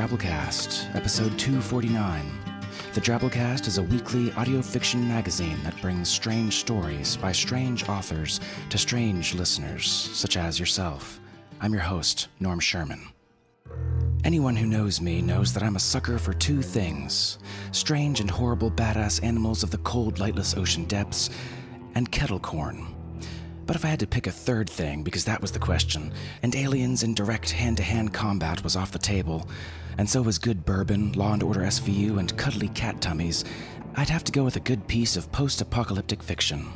Drabblecast, episode 249. The Drabblecast is a weekly audio fiction magazine that brings strange stories by strange authors to strange listeners, such as yourself. I'm your host, Norm Sherman. Anyone who knows me knows that I'm a sucker for two things strange and horrible badass animals of the cold, lightless ocean depths, and kettle corn. But if I had to pick a third thing, because that was the question, and aliens in direct hand to hand combat was off the table, and so was good bourbon, Law and Order SVU, and cuddly cat tummies, I'd have to go with a good piece of post apocalyptic fiction.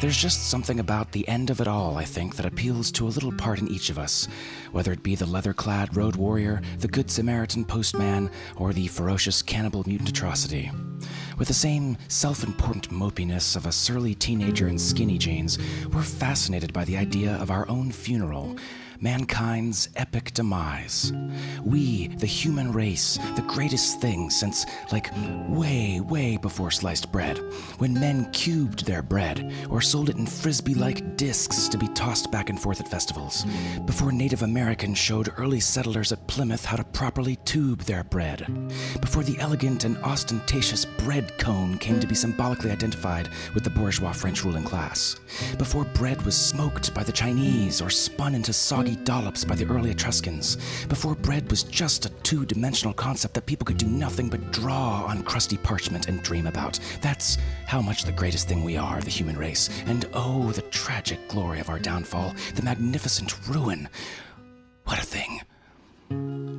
There's just something about the end of it all, I think, that appeals to a little part in each of us, whether it be the leather clad road warrior, the good Samaritan postman, or the ferocious cannibal mutant atrocity. With the same self important mopiness of a surly teenager in skinny jeans, we're fascinated by the idea of our own funeral mankind's epic demise. We, the human race, the greatest thing since, like, way, way before sliced bread, when men cubed their bread or sold it in frisbee like discs to be tossed back and forth at festivals, before Native Americans showed early settlers at Plymouth how to properly tube their bread, before the elegant and ostentatious bread cone came to be symbolically identified with the bourgeois French ruling class, before bread was smoked by the Chinese or spun into soggy dollops by the early Etruscans, before bread was just a two dimensional concept that people could do nothing but draw on crusty parchment and dream about. That's how much the greatest thing we are, the human race. And oh, the tragic glory of our downfall, the magnificent ruin. What a thing.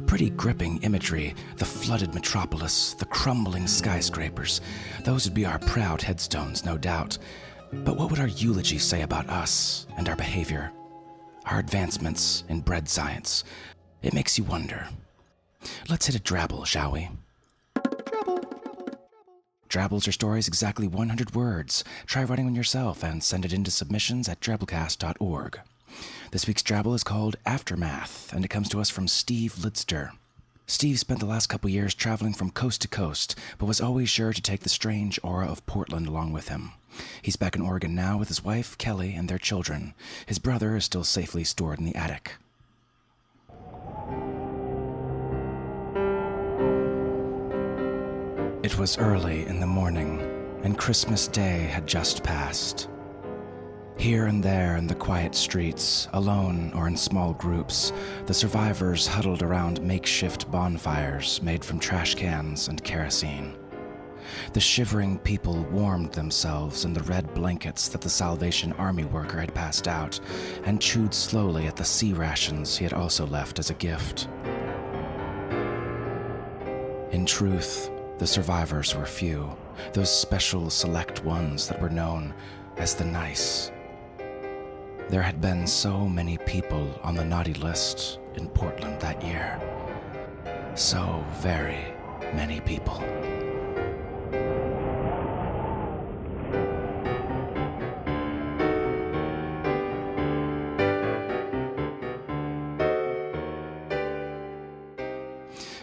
Pretty gripping imagery the flooded metropolis, the crumbling skyscrapers. Those would be our proud headstones, no doubt. But what would our eulogy say about us and our behavior? Our advancements in bread science? It makes you wonder. Let's hit a drabble, shall we? Drabble. Drabbles are stories exactly 100 words. Try writing one yourself and send it in to submissions at drabblecast.org. This week's Drabble is called Aftermath, and it comes to us from Steve Lidster. Steve spent the last couple years traveling from coast to coast, but was always sure to take the strange aura of Portland along with him. He's back in Oregon now with his wife, Kelly, and their children. His brother is still safely stored in the attic. It was early in the morning, and Christmas Day had just passed. Here and there in the quiet streets, alone or in small groups, the survivors huddled around makeshift bonfires made from trash cans and kerosene. The shivering people warmed themselves in the red blankets that the Salvation Army worker had passed out and chewed slowly at the C rations he had also left as a gift. In truth, the survivors were few, those special select ones that were known as the nice. There had been so many people on the naughty list in Portland that year. So very many people.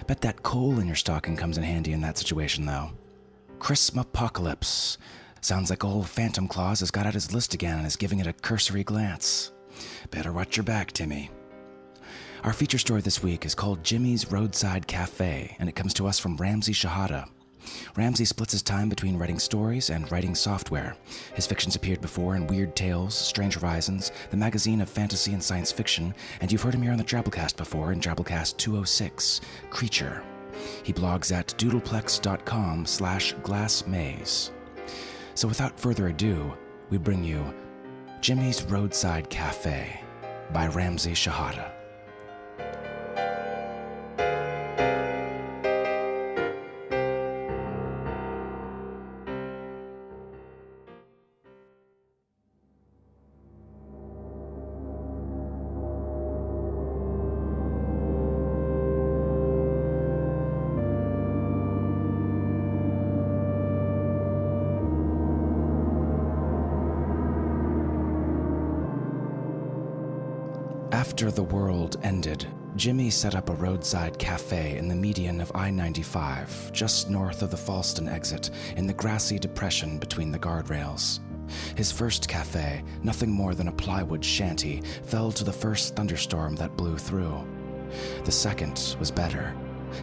Bet that coal in your stocking comes in handy in that situation, though. Christmapocalypse. Sounds like old Phantom Claus has got out his list again and is giving it a cursory glance. Better watch your back, Timmy. Our feature story this week is called Jimmy's Roadside Cafe, and it comes to us from Ramsey Shehadeh. Ramsey splits his time between writing stories and writing software. His fictions appeared before in Weird Tales, Strange Horizons, the magazine of fantasy and science fiction, and you've heard him here on the Drabblecast before in Drabblecast 206, Creature. He blogs at doodleplex.com slash glassmaze. So without further ado, we bring you Jimmy's Roadside Cafe by Ramsey Shehadeh. Set up a roadside cafe in the median of I 95, just north of the Fallston exit, in the grassy depression between the guardrails. His first cafe, nothing more than a plywood shanty, fell to the first thunderstorm that blew through. The second was better.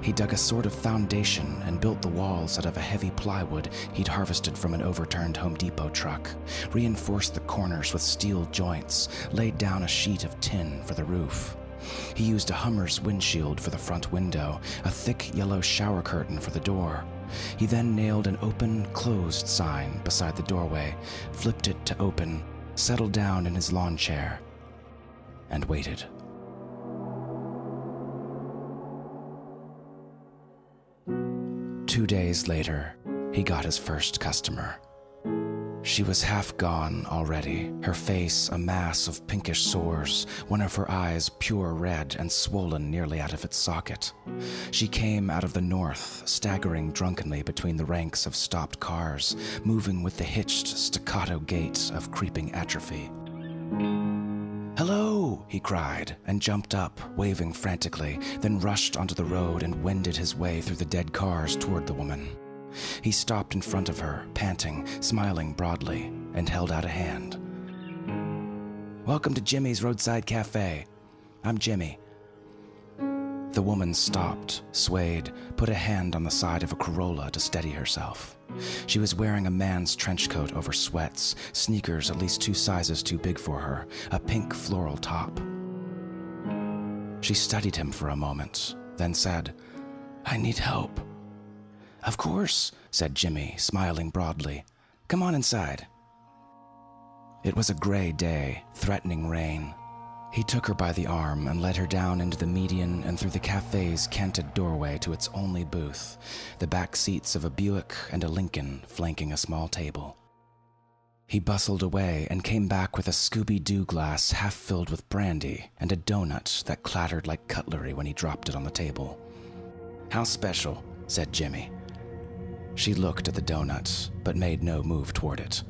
He dug a sort of foundation and built the walls out of a heavy plywood he'd harvested from an overturned Home Depot truck, reinforced the corners with steel joints, laid down a sheet of tin for the roof. He used a Hummer's windshield for the front window, a thick yellow shower curtain for the door. He then nailed an open closed sign beside the doorway, flipped it to open, settled down in his lawn chair, and waited. Two days later, he got his first customer. She was half gone already, her face a mass of pinkish sores, one of her eyes pure red and swollen nearly out of its socket. She came out of the north, staggering drunkenly between the ranks of stopped cars, moving with the hitched staccato gait of creeping atrophy. Hello, he cried, and jumped up, waving frantically, then rushed onto the road and wended his way through the dead cars toward the woman. He stopped in front of her, panting, smiling broadly, and held out a hand. Welcome to Jimmy's Roadside Cafe. I'm Jimmy. The woman stopped, swayed, put a hand on the side of a Corolla to steady herself. She was wearing a man's trench coat over sweats, sneakers at least two sizes too big for her, a pink floral top. She studied him for a moment, then said, I need help. Of course, said Jimmy, smiling broadly. Come on inside. It was a gray day, threatening rain. He took her by the arm and led her down into the median and through the cafe's canted doorway to its only booth, the back seats of a Buick and a Lincoln flanking a small table. He bustled away and came back with a Scooby Doo glass half filled with brandy and a donut that clattered like cutlery when he dropped it on the table. How special, said Jimmy. She looked at the donut, but made no move toward it.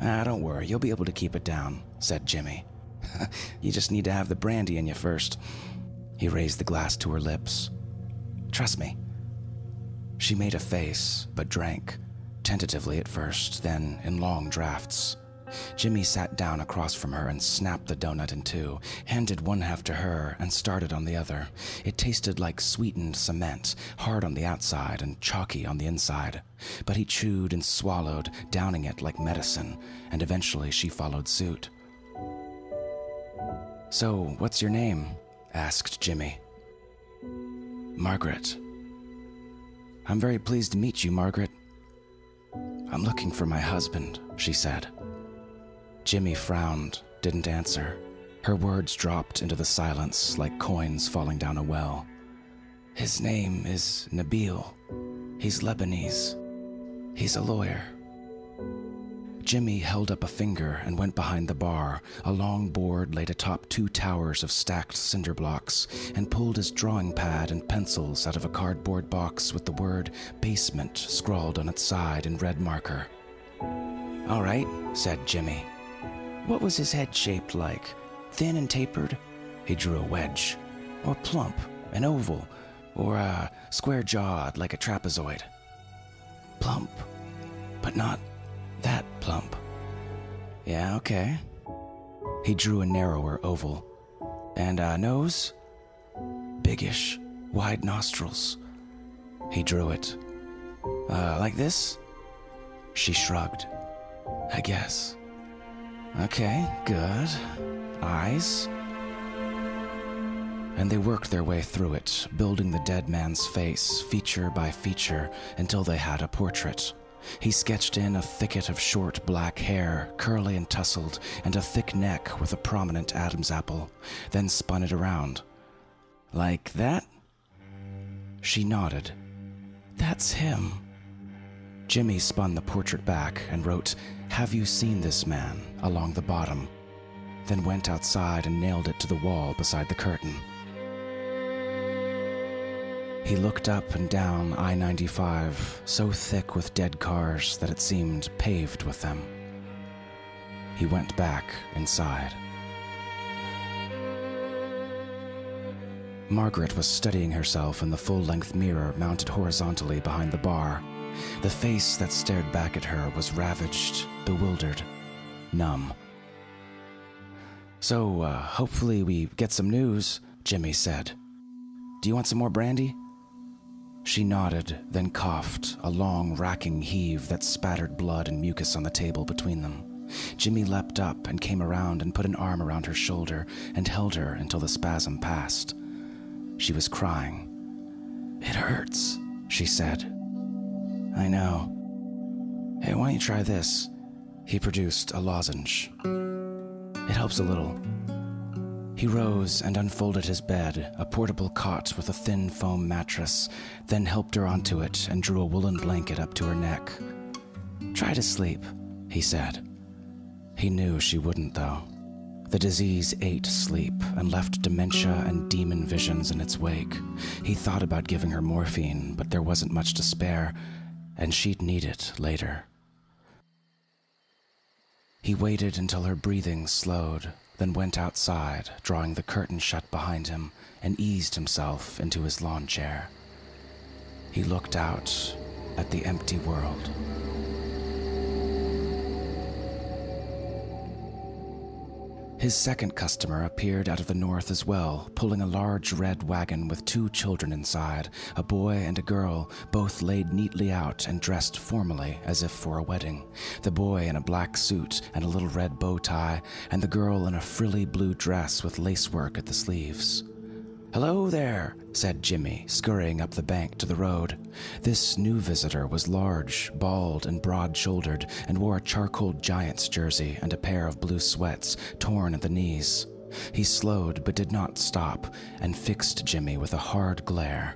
Ah, don't worry, you'll be able to keep it down, said Jimmy. you just need to have the brandy in you first. He raised the glass to her lips. Trust me. She made a face, but drank, tentatively at first, then in long drafts. Jimmy sat down across from her and snapped the donut in two, handed one half to her, and started on the other. It tasted like sweetened cement, hard on the outside and chalky on the inside. But he chewed and swallowed, downing it like medicine, and eventually she followed suit. So, what's your name? asked Jimmy. Margaret. I'm very pleased to meet you, Margaret. I'm looking for my husband, she said. Jimmy frowned, didn't answer. Her words dropped into the silence like coins falling down a well. His name is Nabil. He's Lebanese. He's a lawyer. Jimmy held up a finger and went behind the bar. A long board laid atop two towers of stacked cinder blocks and pulled his drawing pad and pencils out of a cardboard box with the word basement scrawled on its side in red marker. All right, said Jimmy. What was his head shaped like? Thin and tapered? He drew a wedge. Or plump, an oval, or uh, square jawed like a trapezoid. Plump, but not that plump. Yeah, okay. He drew a narrower oval. And a uh, nose? Biggish, wide nostrils. He drew it. Uh, like this? She shrugged. I guess. Okay, good. Eyes. And they worked their way through it, building the dead man's face feature by feature until they had a portrait. He sketched in a thicket of short black hair, curly and tousled, and a thick neck with a prominent Adam's apple, then spun it around. Like that? She nodded. That's him. Jimmy spun the portrait back and wrote, Have you seen this man? along the bottom, then went outside and nailed it to the wall beside the curtain. He looked up and down I 95, so thick with dead cars that it seemed paved with them. He went back inside. Margaret was studying herself in the full length mirror mounted horizontally behind the bar. The face that stared back at her was ravaged, bewildered, numb. So, uh, hopefully, we get some news, Jimmy said. Do you want some more brandy? She nodded, then coughed, a long, racking heave that spattered blood and mucus on the table between them. Jimmy leapt up and came around and put an arm around her shoulder and held her until the spasm passed. She was crying. It hurts, she said. I know. Hey, why don't you try this? He produced a lozenge. It helps a little. He rose and unfolded his bed, a portable cot with a thin foam mattress, then helped her onto it and drew a woolen blanket up to her neck. Try to sleep, he said. He knew she wouldn't, though. The disease ate sleep and left dementia and demon visions in its wake. He thought about giving her morphine, but there wasn't much to spare, and she'd need it later. He waited until her breathing slowed, then went outside, drawing the curtain shut behind him, and eased himself into his lawn chair. He looked out at the empty world. His second customer appeared out of the north as well, pulling a large red wagon with two children inside, a boy and a girl, both laid neatly out and dressed formally as if for a wedding. The boy in a black suit and a little red bow tie, and the girl in a frilly blue dress with lacework at the sleeves. Hello there, said Jimmy, scurrying up the bank to the road. This new visitor was large, bald, and broad shouldered, and wore a charcoal Giants jersey and a pair of blue sweats torn at the knees. He slowed but did not stop and fixed Jimmy with a hard glare.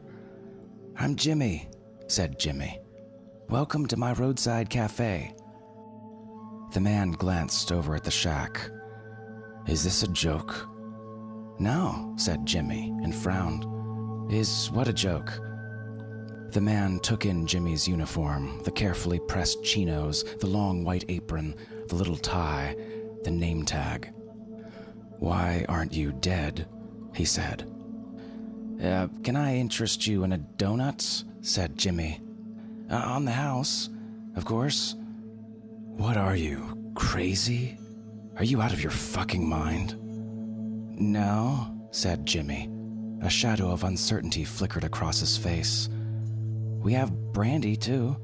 I'm Jimmy, said Jimmy. Welcome to my roadside cafe. The man glanced over at the shack. Is this a joke? No, said Jimmy, and frowned. Is what a joke. The man took in Jimmy's uniform, the carefully pressed chinos, the long white apron, the little tie, the name tag. Why aren't you dead? he said. Uh, can I interest you in a donut? said Jimmy. Uh, on the house, of course. What are you, crazy? Are you out of your fucking mind? No, said Jimmy. A shadow of uncertainty flickered across his face. We have brandy, too.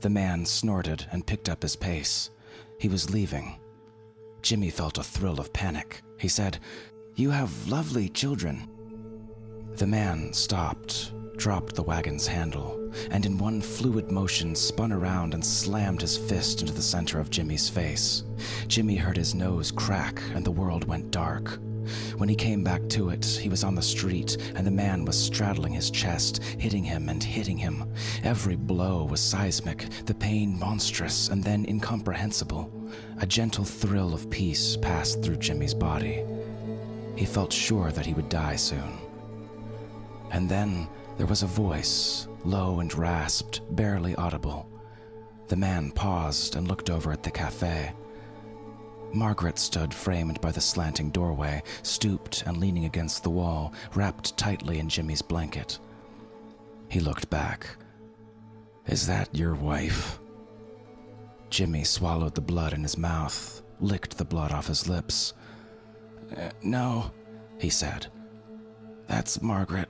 The man snorted and picked up his pace. He was leaving. Jimmy felt a thrill of panic. He said, You have lovely children. The man stopped, dropped the wagon's handle, and in one fluid motion spun around and slammed his fist into the center of Jimmy's face. Jimmy heard his nose crack and the world went dark. When he came back to it, he was on the street, and the man was straddling his chest, hitting him and hitting him. Every blow was seismic, the pain monstrous and then incomprehensible. A gentle thrill of peace passed through Jimmy's body. He felt sure that he would die soon. And then there was a voice, low and rasped, barely audible. The man paused and looked over at the cafe. Margaret stood framed by the slanting doorway, stooped and leaning against the wall, wrapped tightly in Jimmy's blanket. He looked back. Is that your wife? Jimmy swallowed the blood in his mouth, licked the blood off his lips. Uh, no, he said. That's Margaret.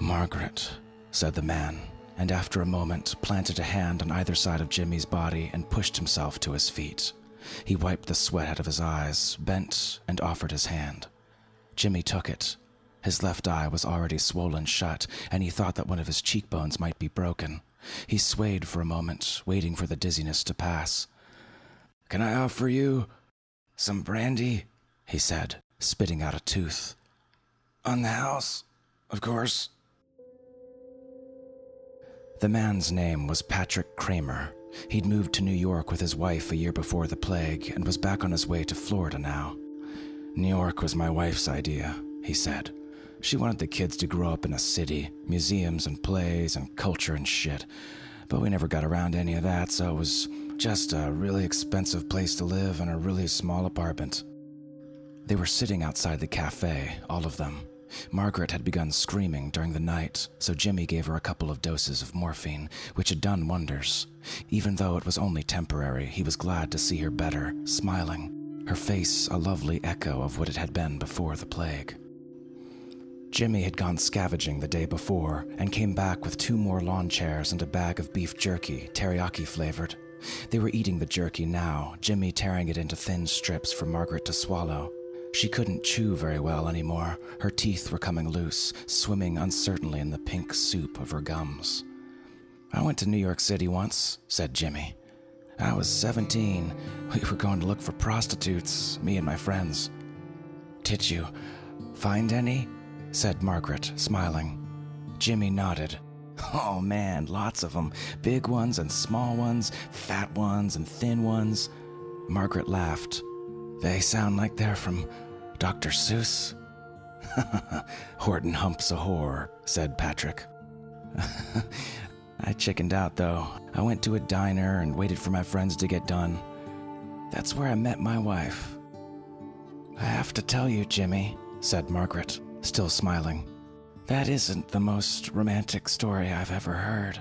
Margaret, said the man, and after a moment planted a hand on either side of Jimmy's body and pushed himself to his feet. He wiped the sweat out of his eyes, bent, and offered his hand. Jimmy took it. His left eye was already swollen shut, and he thought that one of his cheekbones might be broken. He swayed for a moment, waiting for the dizziness to pass. Can I offer you some brandy? he said, spitting out a tooth. On the house, of course. The man's name was Patrick Kramer. He'd moved to New York with his wife a year before the plague and was back on his way to Florida now. New York was my wife's idea, he said. She wanted the kids to grow up in a city, museums and plays and culture and shit. But we never got around to any of that, so it was just a really expensive place to live in a really small apartment. They were sitting outside the cafe, all of them, Margaret had begun screaming during the night, so Jimmy gave her a couple of doses of morphine, which had done wonders. Even though it was only temporary, he was glad to see her better, smiling, her face a lovely echo of what it had been before the plague. Jimmy had gone scavenging the day before and came back with two more lawn chairs and a bag of beef jerky, teriyaki flavored. They were eating the jerky now, Jimmy tearing it into thin strips for Margaret to swallow. She couldn't chew very well anymore. Her teeth were coming loose, swimming uncertainly in the pink soup of her gums. I went to New York City once, said Jimmy. I was 17. We were going to look for prostitutes, me and my friends. Did you find any? said Margaret, smiling. Jimmy nodded. Oh man, lots of them. Big ones and small ones, fat ones and thin ones. Margaret laughed. They sound like they're from Dr. Seuss. Horton humps a whore, said Patrick. I chickened out though. I went to a diner and waited for my friends to get done. That's where I met my wife. I have to tell you, Jimmy, said Margaret, still smiling. That isn't the most romantic story I've ever heard.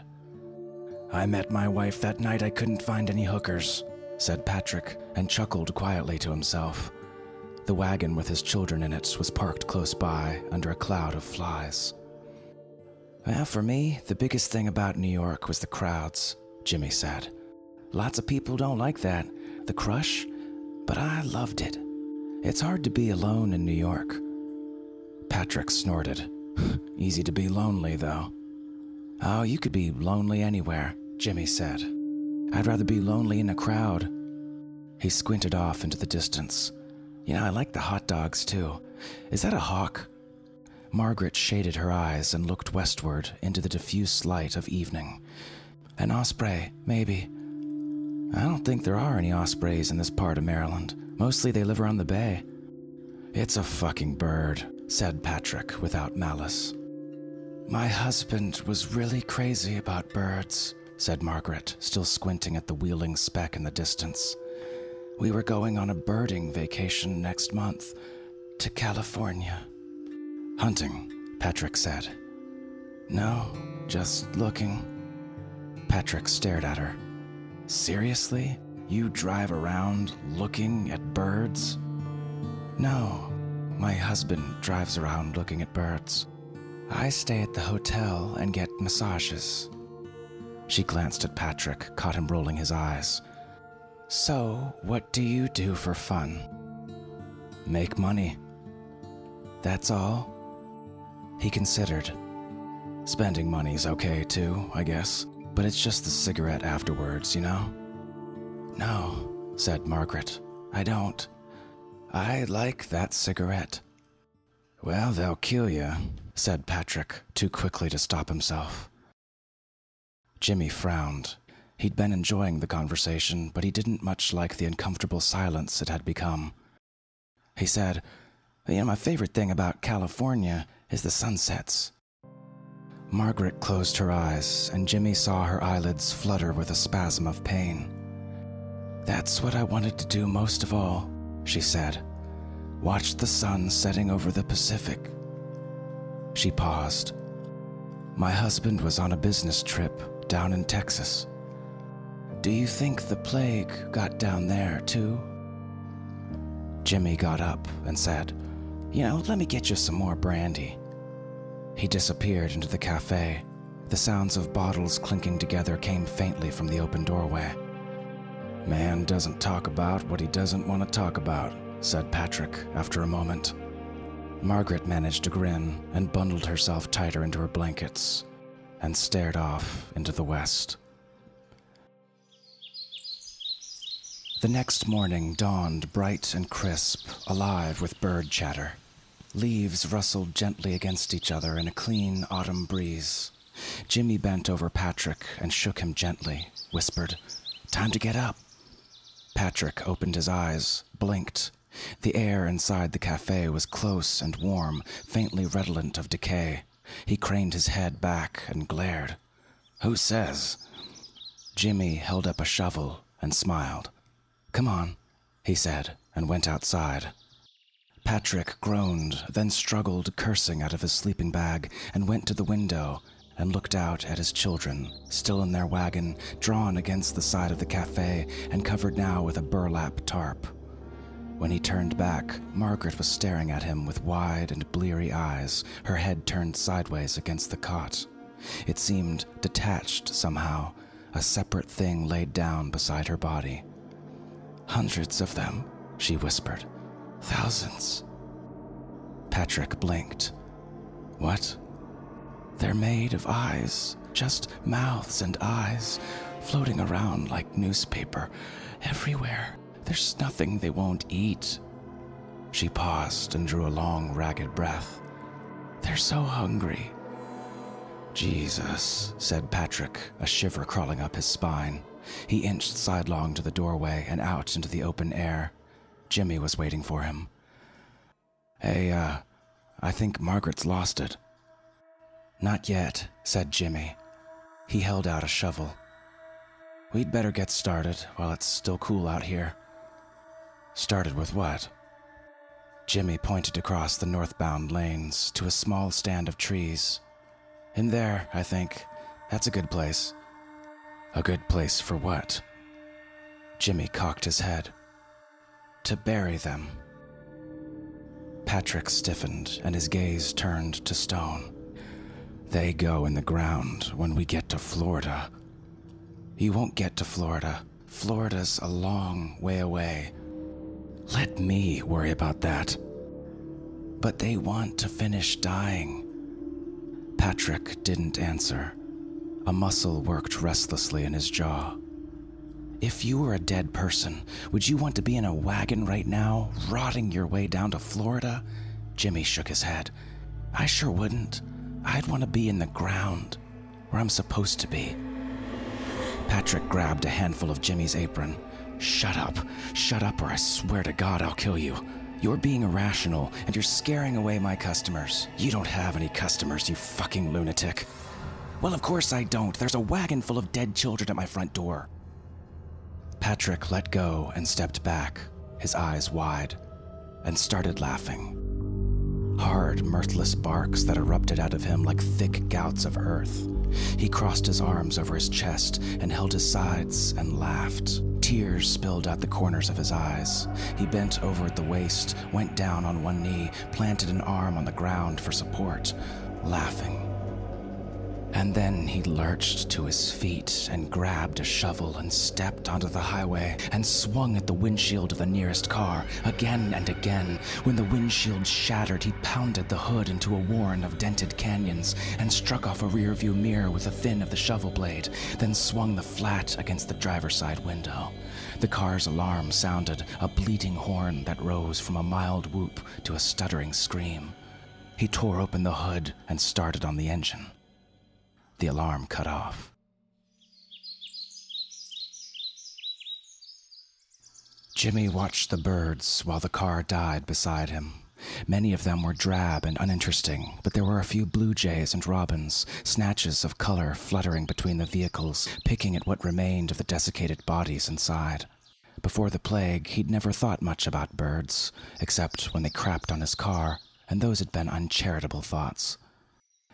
I met my wife that night I couldn't find any hookers, said Patrick, and chuckled quietly to himself. The wagon with his children in it was parked close by under a cloud of flies. Well, for me, the biggest thing about New York was the crowds, Jimmy said. Lots of people don't like that, the crush, but I loved it. It's hard to be alone in New York. Patrick snorted. Easy to be lonely, though. Oh, you could be lonely anywhere, Jimmy said. I'd rather be lonely in a crowd. He squinted off into the distance. Know, I like the hot dogs too. Is that a hawk? Margaret shaded her eyes and looked westward into the diffuse light of evening. An osprey, maybe. I don't think there are any ospreys in this part of Maryland. Mostly they live around the bay. It's a fucking bird, said Patrick without malice. My husband was really crazy about birds, said Margaret, still squinting at the wheeling speck in the distance. We were going on a birding vacation next month to California. Hunting, Patrick said. No, just looking. Patrick stared at her. Seriously? You drive around looking at birds? No, my husband drives around looking at birds. I stay at the hotel and get massages. She glanced at Patrick, caught him rolling his eyes. So, what do you do for fun? Make money. That's all? He considered. Spending money's okay too, I guess, but it's just the cigarette afterwards, you know? No, said Margaret. I don't. I like that cigarette. Well, they'll kill you, said Patrick, too quickly to stop himself. Jimmy frowned. He'd been enjoying the conversation, but he didn't much like the uncomfortable silence it had become. He said, You know, my favorite thing about California is the sunsets. Margaret closed her eyes, and Jimmy saw her eyelids flutter with a spasm of pain. That's what I wanted to do most of all, she said. Watch the sun setting over the Pacific. She paused. My husband was on a business trip down in Texas. Do you think the plague got down there too? Jimmy got up and said, You know, let me get you some more brandy. He disappeared into the cafe. The sounds of bottles clinking together came faintly from the open doorway. Man doesn't talk about what he doesn't want to talk about, said Patrick after a moment. Margaret managed to grin and bundled herself tighter into her blankets and stared off into the west. The next morning dawned bright and crisp, alive with bird chatter. Leaves rustled gently against each other in a clean autumn breeze. Jimmy bent over Patrick and shook him gently, whispered, Time to get up. Patrick opened his eyes, blinked. The air inside the cafe was close and warm, faintly redolent of decay. He craned his head back and glared. Who says? Jimmy held up a shovel and smiled. Come on, he said, and went outside. Patrick groaned, then struggled, cursing out of his sleeping bag, and went to the window and looked out at his children, still in their wagon, drawn against the side of the cafe and covered now with a burlap tarp. When he turned back, Margaret was staring at him with wide and bleary eyes, her head turned sideways against the cot. It seemed detached somehow, a separate thing laid down beside her body. Hundreds of them, she whispered. Thousands. Patrick blinked. What? They're made of eyes, just mouths and eyes, floating around like newspaper everywhere. There's nothing they won't eat. She paused and drew a long, ragged breath. They're so hungry. Jesus, said Patrick, a shiver crawling up his spine. He inched sidelong to the doorway and out into the open air. Jimmy was waiting for him. Hey, uh, I think Margaret's lost it. Not yet, said Jimmy. He held out a shovel. We'd better get started while it's still cool out here. Started with what? Jimmy pointed across the northbound lanes to a small stand of trees. In there, I think. That's a good place. A good place for what? Jimmy cocked his head. To bury them. Patrick stiffened and his gaze turned to stone. They go in the ground when we get to Florida. You won't get to Florida. Florida's a long way away. Let me worry about that. But they want to finish dying. Patrick didn't answer. A muscle worked restlessly in his jaw. If you were a dead person, would you want to be in a wagon right now, rotting your way down to Florida? Jimmy shook his head. I sure wouldn't. I'd want to be in the ground, where I'm supposed to be. Patrick grabbed a handful of Jimmy's apron. Shut up. Shut up, or I swear to God I'll kill you. You're being irrational, and you're scaring away my customers. You don't have any customers, you fucking lunatic. Well, of course I don't. There's a wagon full of dead children at my front door. Patrick let go and stepped back, his eyes wide, and started laughing. Hard, mirthless barks that erupted out of him like thick gouts of earth. He crossed his arms over his chest and held his sides and laughed. Tears spilled out the corners of his eyes. He bent over at the waist, went down on one knee, planted an arm on the ground for support, laughing. And then he lurched to his feet and grabbed a shovel and stepped onto the highway and swung at the windshield of the nearest car again and again. When the windshield shattered, he pounded the hood into a warren of dented canyons and struck off a rearview mirror with the thin of the shovel blade, then swung the flat against the driver's side window. The car's alarm sounded, a bleating horn that rose from a mild whoop to a stuttering scream. He tore open the hood and started on the engine. The alarm cut off. Jimmy watched the birds while the car died beside him. Many of them were drab and uninteresting, but there were a few blue jays and robins, snatches of color fluttering between the vehicles, picking at what remained of the desiccated bodies inside. Before the plague, he'd never thought much about birds, except when they crapped on his car, and those had been uncharitable thoughts.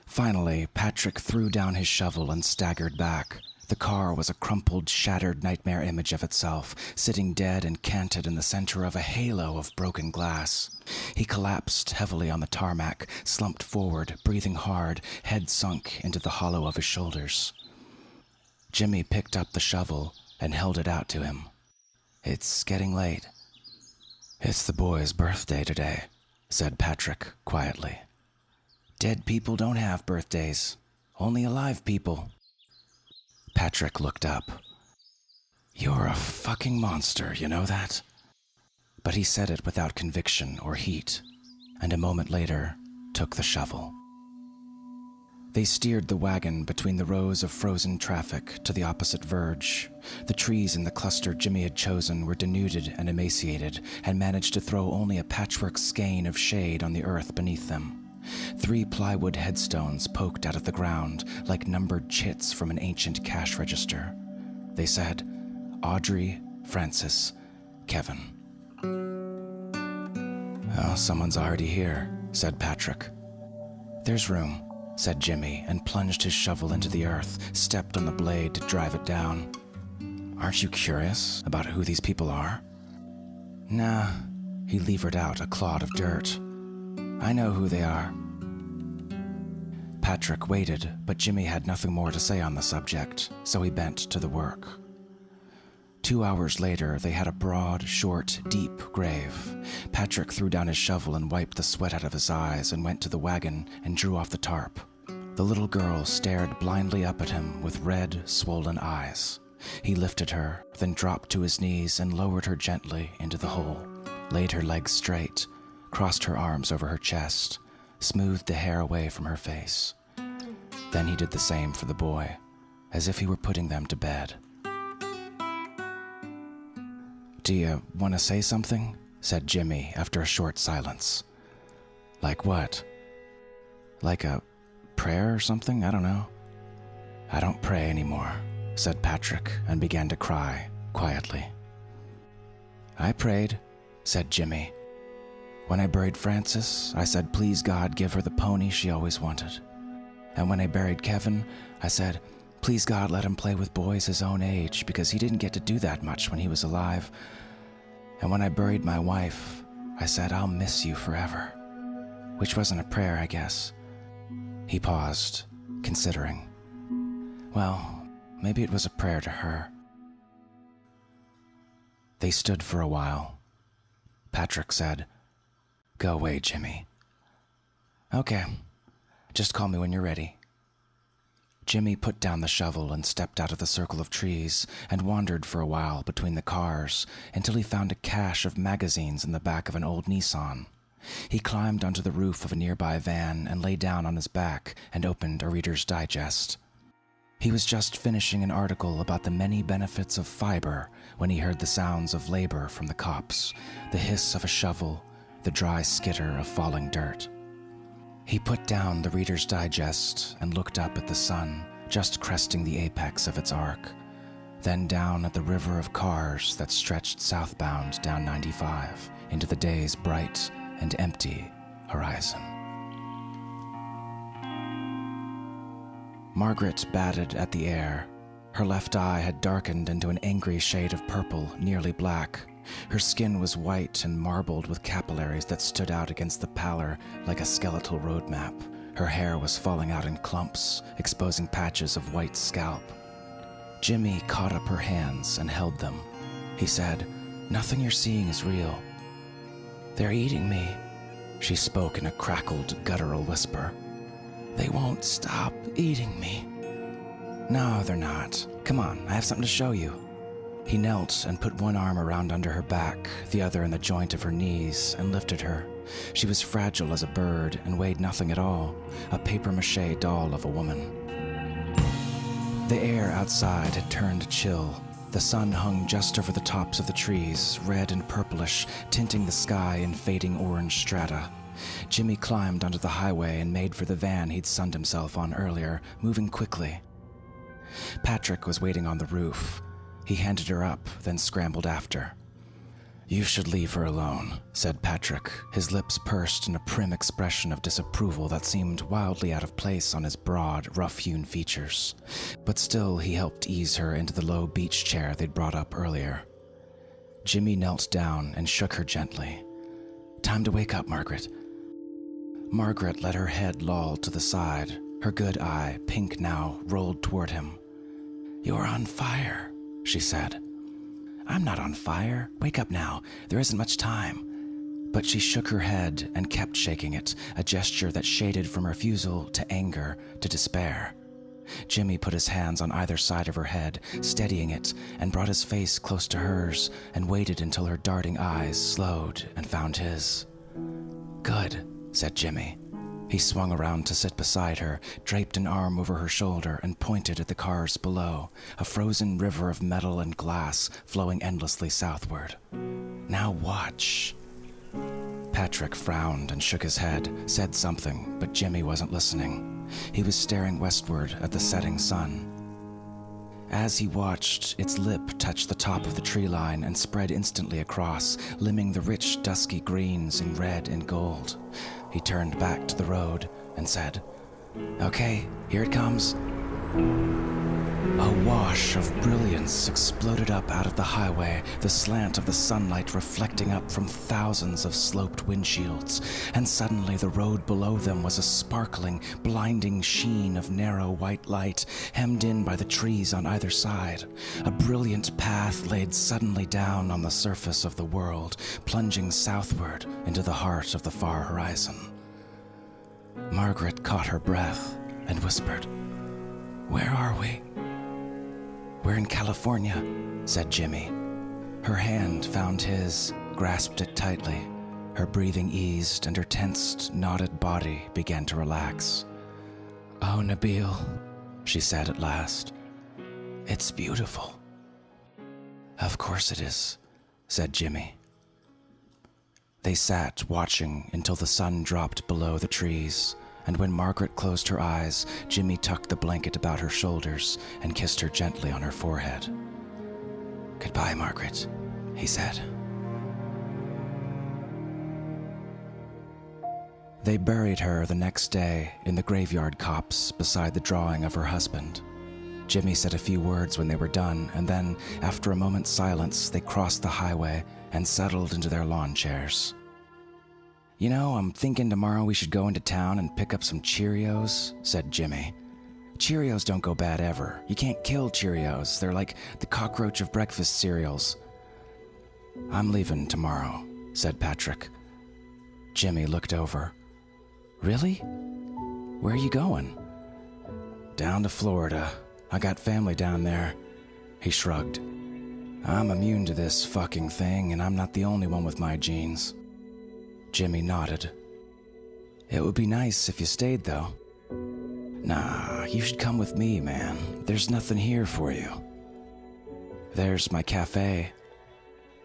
Finally, Patrick threw down his shovel and staggered back. The car was a crumpled, shattered nightmare image of itself, sitting dead and canted in the center of a halo of broken glass. He collapsed heavily on the tarmac, slumped forward, breathing hard, head sunk into the hollow of his shoulders. Jimmy picked up the shovel and held it out to him. It's getting late. It's the boy's birthday today, said Patrick quietly. Dead people don't have birthdays, only alive people. Patrick looked up. You're a fucking monster, you know that? But he said it without conviction or heat, and a moment later took the shovel. They steered the wagon between the rows of frozen traffic to the opposite verge. The trees in the cluster Jimmy had chosen were denuded and emaciated, and managed to throw only a patchwork skein of shade on the earth beneath them. Three plywood headstones poked out of the ground like numbered chits from an ancient cash register. They said, Audrey, Frances, Kevin. Oh, someone's already here, said Patrick. There's room, said Jimmy, and plunged his shovel into the earth, stepped on the blade to drive it down. Aren't you curious about who these people are? Nah, He levered out a clod of dirt. I know who they are. Patrick waited, but Jimmy had nothing more to say on the subject, so he bent to the work. Two hours later, they had a broad, short, deep grave. Patrick threw down his shovel and wiped the sweat out of his eyes and went to the wagon and drew off the tarp. The little girl stared blindly up at him with red, swollen eyes. He lifted her, then dropped to his knees and lowered her gently into the hole, laid her legs straight, crossed her arms over her chest, smoothed the hair away from her face. Then he did the same for the boy, as if he were putting them to bed. Do you want to say something? said Jimmy after a short silence. Like what? Like a prayer or something? I don't know. I don't pray anymore, said Patrick and began to cry quietly. I prayed, said Jimmy. When I buried Frances, I said, Please God, give her the pony she always wanted. And when I buried Kevin, I said, Please God, let him play with boys his own age because he didn't get to do that much when he was alive. And when I buried my wife, I said, I'll miss you forever. Which wasn't a prayer, I guess. He paused, considering. Well, maybe it was a prayer to her. They stood for a while. Patrick said, Go away, Jimmy. Okay. Just call me when you're ready. Jimmy put down the shovel and stepped out of the circle of trees and wandered for a while between the cars until he found a cache of magazines in the back of an old Nissan. He climbed onto the roof of a nearby van and lay down on his back and opened a Reader's Digest. He was just finishing an article about the many benefits of fiber when he heard the sounds of labor from the copse, the hiss of a shovel, the dry skitter of falling dirt. He put down the Reader's Digest and looked up at the sun, just cresting the apex of its arc, then down at the river of cars that stretched southbound down 95 into the day's bright and empty horizon. Margaret batted at the air. Her left eye had darkened into an angry shade of purple, nearly black, her skin was white and marbled with capillaries that stood out against the pallor like a skeletal road map. Her hair was falling out in clumps, exposing patches of white scalp. Jimmy caught up her hands and held them. He said, Nothing you're seeing is real. They're eating me, she spoke in a crackled, guttural whisper. They won't stop eating me. No, they're not. Come on, I have something to show you. He knelt and put one arm around under her back, the other in the joint of her knees, and lifted her. She was fragile as a bird and weighed nothing at all, a papier mache doll of a woman. The air outside had turned chill. The sun hung just over the tops of the trees, red and purplish, tinting the sky in fading orange strata. Jimmy climbed onto the highway and made for the van he'd sunned himself on earlier, moving quickly. Patrick was waiting on the roof. He handed her up, then scrambled after. You should leave her alone, said Patrick, his lips pursed in a prim expression of disapproval that seemed wildly out of place on his broad, rough hewn features. But still, he helped ease her into the low beach chair they'd brought up earlier. Jimmy knelt down and shook her gently. Time to wake up, Margaret. Margaret let her head loll to the side. Her good eye, pink now, rolled toward him. You're on fire, she said. I'm not on fire. Wake up now. There isn't much time. But she shook her head and kept shaking it, a gesture that shaded from refusal to anger to despair. Jimmy put his hands on either side of her head, steadying it, and brought his face close to hers and waited until her darting eyes slowed and found his. Good, said Jimmy. He swung around to sit beside her, draped an arm over her shoulder, and pointed at the cars below, a frozen river of metal and glass flowing endlessly southward. Now watch. Patrick frowned and shook his head, said something, but Jimmy wasn't listening. He was staring westward at the setting sun. As he watched, its lip touched the top of the tree line and spread instantly across, limning the rich, dusky greens in red and gold. He turned back to the road and said, Okay, here it comes. A wash of brilliance exploded up out of the highway, the slant of the sunlight reflecting up from thousands of sloped windshields, and suddenly the road below them was a sparkling, blinding sheen of narrow white light, hemmed in by the trees on either side. A brilliant path laid suddenly down on the surface of the world, plunging southward into the heart of the far horizon. Margaret caught her breath and whispered, Where are we? We're in California, said Jimmy. Her hand found his, grasped it tightly. Her breathing eased and her tensed, knotted body began to relax. Oh, Nabil, she said at last. It's beautiful. Of course it is, said Jimmy. They sat watching until the sun dropped below the trees, and when Margaret closed her eyes, Jimmy tucked the blanket about her shoulders and kissed her gently on her forehead. Goodbye, Margaret, he said. They buried her the next day in the graveyard copse beside the drawing of her husband. Jimmy said a few words when they were done, and then, after a moment's silence, they crossed the highway and settled into their lawn chairs. You know, I'm thinking tomorrow we should go into town and pick up some Cheerios, said Jimmy. Cheerios don't go bad ever. You can't kill Cheerios, they're like the cockroach of breakfast cereals. I'm leaving tomorrow, said Patrick. Jimmy looked over. Really? Where are you going? Down to Florida. I got family down there. He shrugged. I'm immune to this fucking thing, and I'm not the only one with my genes. Jimmy nodded. It would be nice if you stayed, though. Nah, you should come with me, man. There's nothing here for you. There's my cafe.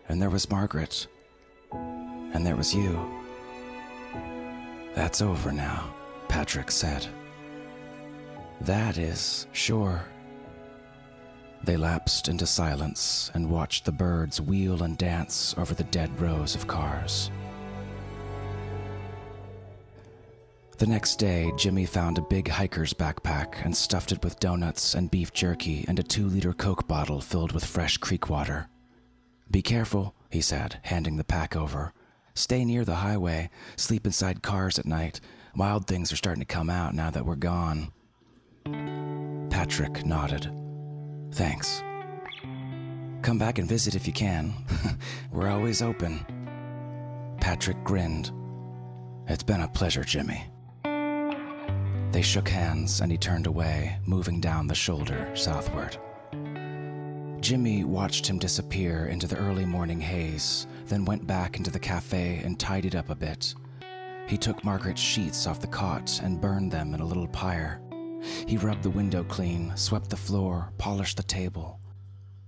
And there was Margaret. And there was you. That's over now, Patrick said. That is, sure. They lapsed into silence and watched the birds wheel and dance over the dead rows of cars. The next day, Jimmy found a big hiker's backpack and stuffed it with donuts and beef jerky and a two liter Coke bottle filled with fresh creek water. Be careful, he said, handing the pack over. Stay near the highway, sleep inside cars at night. Wild things are starting to come out now that we're gone. Patrick nodded. Thanks. Come back and visit if you can. we're always open. Patrick grinned. It's been a pleasure, Jimmy. They shook hands and he turned away, moving down the shoulder southward. Jimmy watched him disappear into the early morning haze, then went back into the cafe and tidied up a bit. He took Margaret's sheets off the cot and burned them in a little pyre. He rubbed the window clean, swept the floor, polished the table,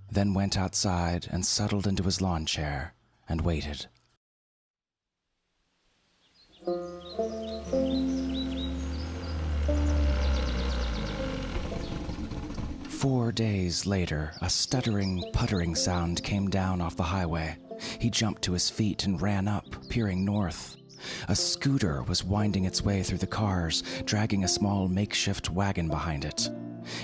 then went outside and settled into his lawn chair and waited. Four days later, a stuttering, puttering sound came down off the highway. He jumped to his feet and ran up, peering north. A scooter was winding its way through the cars, dragging a small makeshift wagon behind it.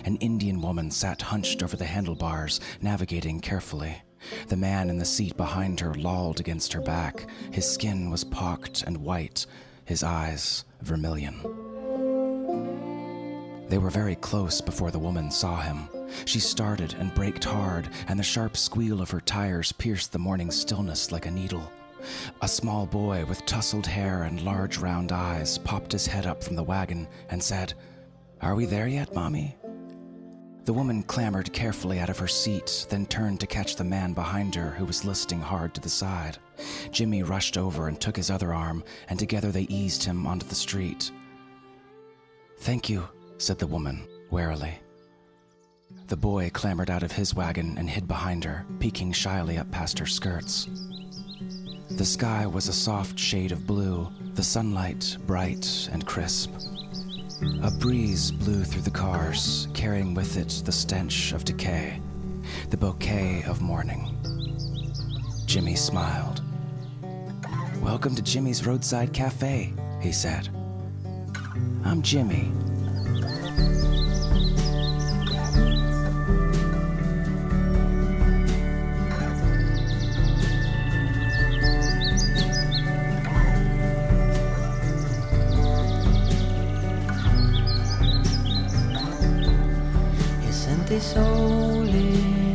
An Indian woman sat hunched over the handlebars, navigating carefully. The man in the seat behind her lolled against her back. His skin was pocked and white, his eyes vermilion. They were very close before the woman saw him. She started and braked hard, and the sharp squeal of her tires pierced the morning stillness like a needle. A small boy with tousled hair and large round eyes popped his head up from the wagon and said, Are we there yet, Mommy? The woman clambered carefully out of her seat, then turned to catch the man behind her who was listing hard to the side. Jimmy rushed over and took his other arm, and together they eased him onto the street. Thank you, said the woman, warily. The boy clambered out of his wagon and hid behind her, peeking shyly up past her skirts. The sky was a soft shade of blue, the sunlight bright and crisp. A breeze blew through the cars, carrying with it the stench of decay, the bouquet of morning. Jimmy smiled. Welcome to Jimmy's Roadside Cafe, he said. I'm Jimmy, sole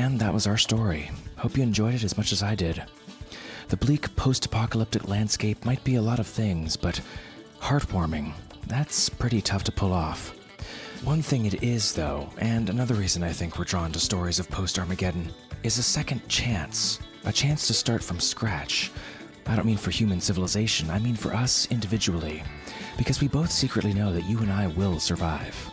And that was our story. Hope you enjoyed it as much as I did. The bleak post apocalyptic landscape might be a lot of things, but heartwarming, that's pretty tough to pull off. One thing it is, though, and another reason I think we're drawn to stories of post Armageddon, is a second chance. A chance to start from scratch. I don't mean for human civilization, I mean for us individually. Because we both secretly know that you and I will survive.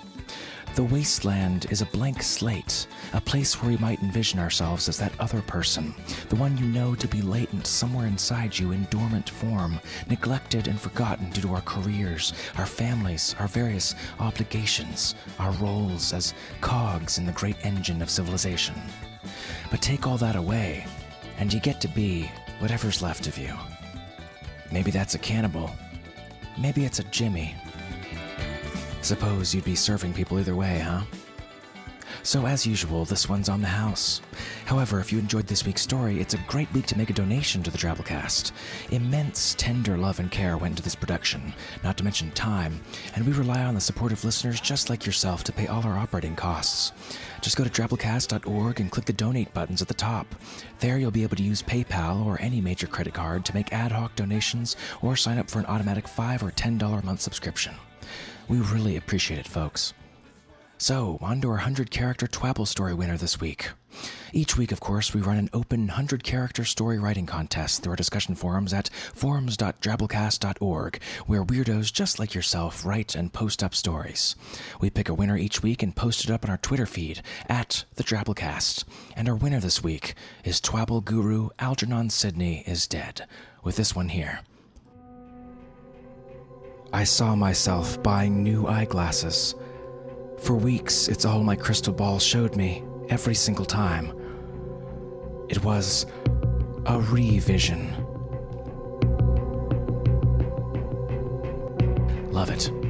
The wasteland is a blank slate, a place where we might envision ourselves as that other person, the one you know to be latent somewhere inside you in dormant form, neglected and forgotten due to our careers, our families, our various obligations, our roles as cogs in the great engine of civilization. But take all that away, and you get to be whatever's left of you. Maybe that's a cannibal. Maybe it's a Jimmy. Suppose you'd be serving people either way, huh? So, as usual, this one's on the house. However, if you enjoyed this week's story, it's a great week to make a donation to the Drabblecast. Immense, tender love and care went into this production, not to mention time, and we rely on the support of listeners just like yourself to pay all our operating costs. Just go to drabblecast.org and click the donate buttons at the top. There, you'll be able to use PayPal or any major credit card to make ad hoc donations or sign up for an automatic 5 or $10 a month subscription. We really appreciate it, folks. So, on to our 100 character Twabble story winner this week. Each week, of course, we run an open 100 character story writing contest through our discussion forums at forums.drabblecast.org, where weirdos just like yourself write and post up stories. We pick a winner each week and post it up on our Twitter feed at the Drabblecast. And our winner this week is Twabble guru Algernon Sidney is dead, with this one here. I saw myself buying new eyeglasses. For weeks, it's all my crystal ball showed me, every single time. It was a revision. Love it.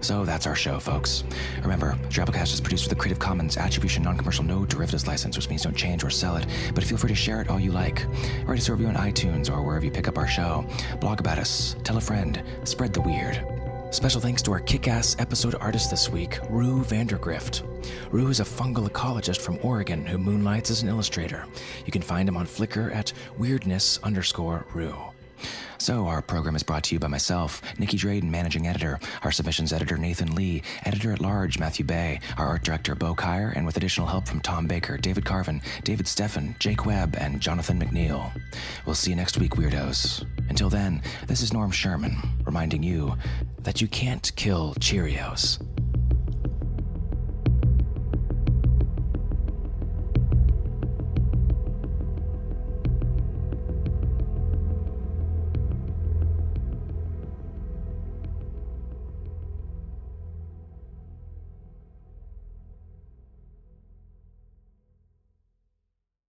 So that's our show, folks. Remember, Drabblecast is produced with a Creative Commons Attribution Non-Commercial No Derivatives license, which means don't change or sell it. But feel free to share it all you like. Write us a review on iTunes or wherever you pick up our show. Blog about us. Tell a friend. Spread the weird. Special thanks to our kick-ass episode artist this week, Roo Vandegrift. Roo is a fungal ecologist from Oregon who moonlights as an illustrator. You can find him on Flickr at weirdness underscore Roo. So, our program is brought to you by myself, Nicky Drayden, managing editor, our submissions editor, Nathan Lee, editor at large, Matthew Bay, our art director, Bo Kaier, and with additional help from Tom Baker, David Carvin, David Steffen, Jake Webb, and Jonathan McNeil. We'll see you next week, weirdos. Until then, this is Norm Sherman, reminding you that you can't kill Cheerios.